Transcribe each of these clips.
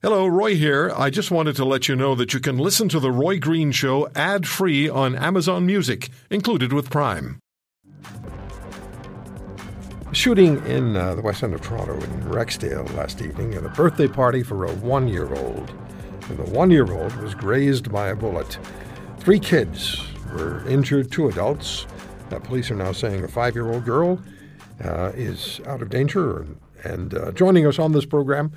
Hello, Roy here. I just wanted to let you know that you can listen to The Roy Green Show ad free on Amazon Music, included with Prime. Shooting in uh, the west end of Toronto in Rexdale last evening at a birthday party for a one year old. The one year old was grazed by a bullet. Three kids were injured, two adults. Uh, police are now saying a five year old girl uh, is out of danger. And uh, joining us on this program,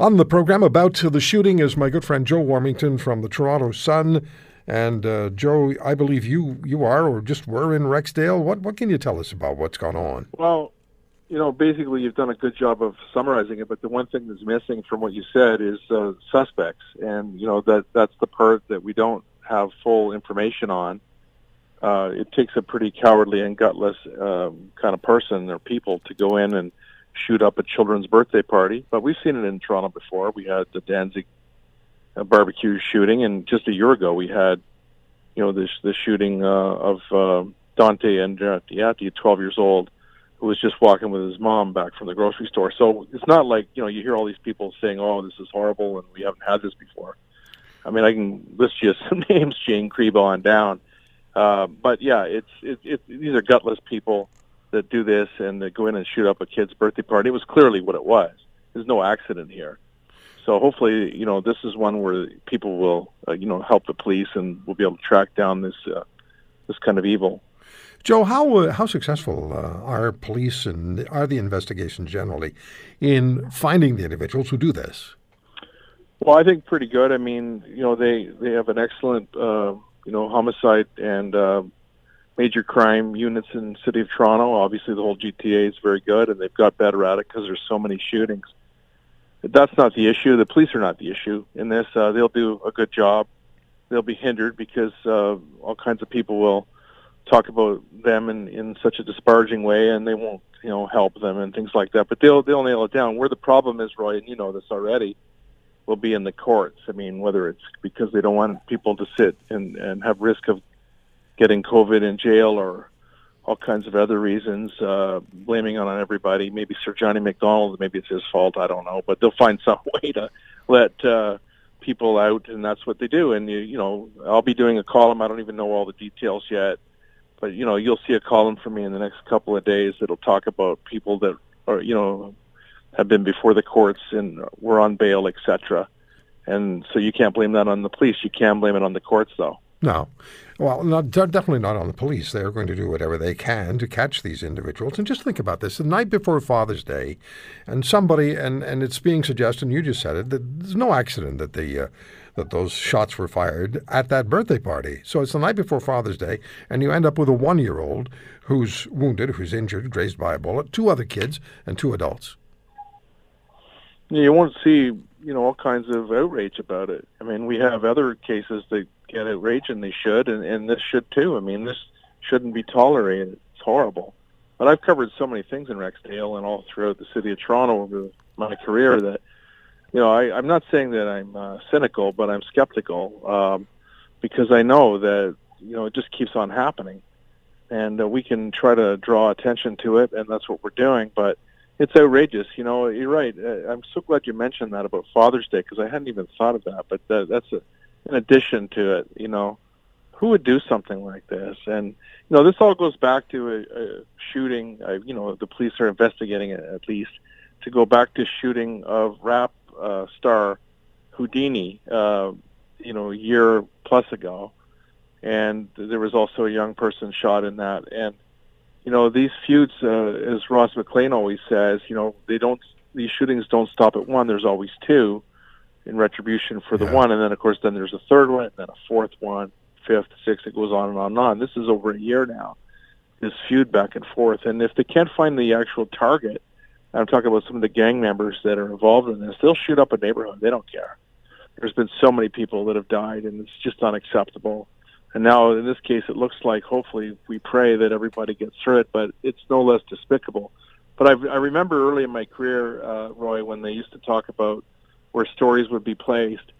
on the program about the shooting is my good friend Joe Warmington from the Toronto Sun. And uh, Joe, I believe you you are or just were in Rexdale. What what can you tell us about what's gone on? Well, you know, basically you've done a good job of summarizing it, but the one thing that's missing from what you said is uh, suspects, and you know that that's the part that we don't have full information on. Uh, it takes a pretty cowardly and gutless um, kind of person or people to go in and shoot up a children's birthday party. But we've seen it in Toronto before. We had the Danzig uh, barbecue shooting, and just a year ago we had, you know, this the shooting uh, of uh, Dante and Andreatti, 12 years old, who was just walking with his mom back from the grocery store. So it's not like you know you hear all these people saying, "Oh, this is horrible," and we haven't had this before. I mean, I can list you some names, Jane Creba on down. Uh, but yeah, it's it, it, these are gutless people that do this and that go in and shoot up a kid's birthday party. It was clearly what it was. There's no accident here. So hopefully, you know, this is one where people will, uh, you know, help the police and we'll be able to track down this uh, this kind of evil. Joe, how uh, how successful uh, are police and are the investigations generally in finding the individuals who do this? Well, I think pretty good. I mean, you know, they they have an excellent, uh, you know, homicide and uh, major crime units in the city of Toronto. Obviously, the whole GTA is very good, and they've got better at it because there's so many shootings. But that's not the issue. The police are not the issue in this. Uh, they'll do a good job. They'll be hindered because uh, all kinds of people will talk about them in, in such a disparaging way, and they won't, you know, help them and things like that. But they'll they'll nail it down. Where the problem is, Roy, and you know this already, will be in the courts. I mean, whether it's because they don't want people to sit and and have risk of getting COVID in jail or all kinds of other reasons, uh, blaming on everybody. Maybe Sir John A. Macdonald, maybe it's his fault. I don't know, but they'll find some way to let uh, people out, and that's what they do. And you, you know, I'll be doing a column. I don't even know all the details yet, but you know, you'll see a column from me in the next couple of days that'll talk about people that are, you know, have been before the courts and were on bail, etc. And so you can't blame that on the police. You can blame it on the courts, though. No. Well, not, definitely not on the police. They're going to do whatever they can to catch these individuals. And just think about this: the night before Father's Day, and somebody, and, and it's being suggested, and you just said it, that there's no accident that the uh, that those shots were fired at that birthday party. So it's the night before Father's Day, and you end up with a one-year-old who's wounded, who's injured, grazed by a bullet, two other kids, and two adults. You won't see, you know, all kinds of outrage about it. I mean, we have other cases that get outraged, and they should, and, and this should too. I mean, this shouldn't be tolerated. It's horrible. But I've covered so many things in Rexdale and all throughout the city of Toronto over my career that, you know, I, I'm not saying that I'm uh, cynical, but I'm skeptical um, because I know that, you know, it just keeps on happening. And uh, we can try to draw attention to it, and that's what we're doing. But it's outrageous. You know, you're right. Uh, I'm so glad you mentioned that about Father's Day because I hadn't even thought of that. But that, that's a in addition to it, you know, who would do something like this? And you know, this all goes back to a, a shooting. Uh, you know, the police are investigating it at least to go back to shooting of rap uh, star Houdini. Uh, you know, a year plus ago, and there was also a young person shot in that. And you know, these feuds, uh, as Ross McLean always says, you know, they don't. These shootings don't stop at one. There's always two in retribution for the yeah. one, and then of course then there's a third one, and then a fourth one, fifth, sixth. It goes on and on and on. This is over a year now. This feud back and forth, and if they can't find the actual target, I'm talking about some of the gang members that are involved in this. They'll shoot up a neighborhood. They don't care. There's been so many people that have died, and it's just unacceptable. And now, in this case, it looks like hopefully we pray that everybody gets through it, but it's no less despicable. But I, I remember early in my career, uh, Roy, when they used to talk about where stories would be placed.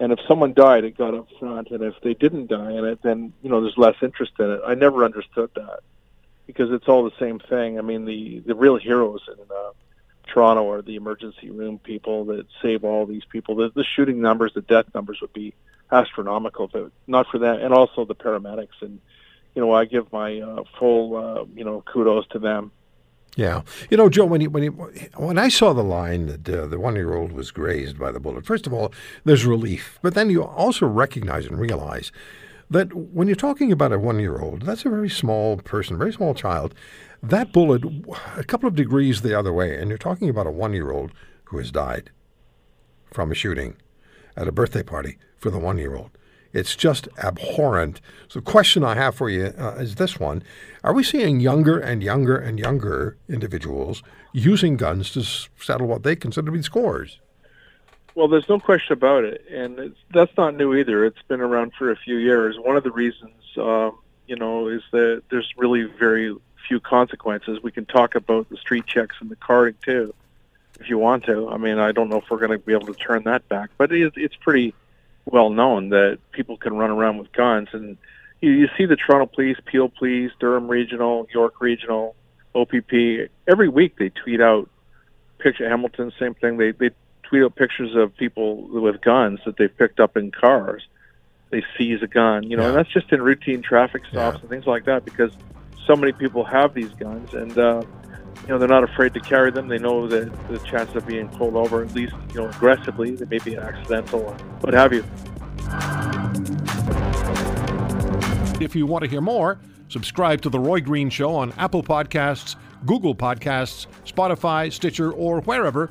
And if someone died, it got up front, and if they didn't die in it, then you know there's less interest in it. I never understood that because it's all the same thing. I mean, the the real heroes in uh, Toronto are the emergency room people that save all these people. The, the shooting numbers, the death numbers would be astronomical if it, not for that, and also the paramedics. And you know, I give my uh, full uh, you know kudos to them. Yeah, you know, Joe. When when when I saw the line that uh, the one-year-old was grazed by the bullet, first of all, there's relief, but then you also recognize and realize that when you're talking about a one-year-old, that's a very small person, very small child. That bullet, a couple of degrees the other way, and you're talking about a one-year-old who has died from a shooting at a birthday party for the one-year-old. It's just abhorrent. So, the question I have for you uh, is this one Are we seeing younger and younger and younger individuals using guns to settle what they consider to be scores? Well, there's no question about it, and that's not new either. It's been around for a few years. One of the reasons, um, you know, is that there's really very few consequences. We can talk about the street checks and the carding too, if you want to. I mean, I don't know if we're going to be able to turn that back, but it, it's pretty well known that people can run around with guns. And you, you see the Toronto Police, Peel Police, Durham Regional, York Regional, OPP. Every week they tweet out picture. Hamilton, same thing. They they tweet out pictures of people with guns that they've picked up in cars. They seize a gun, you know, yeah. and that's just in routine traffic stops yeah. and things like that because so many people have these guns and. uh you know, they're not afraid to carry them. They know that the chance of being pulled over, at least, you know, aggressively, they may be an accidental or what have you. If you want to hear more, subscribe to The Roy Green Show on Apple Podcasts, Google Podcasts, Spotify, Stitcher, or wherever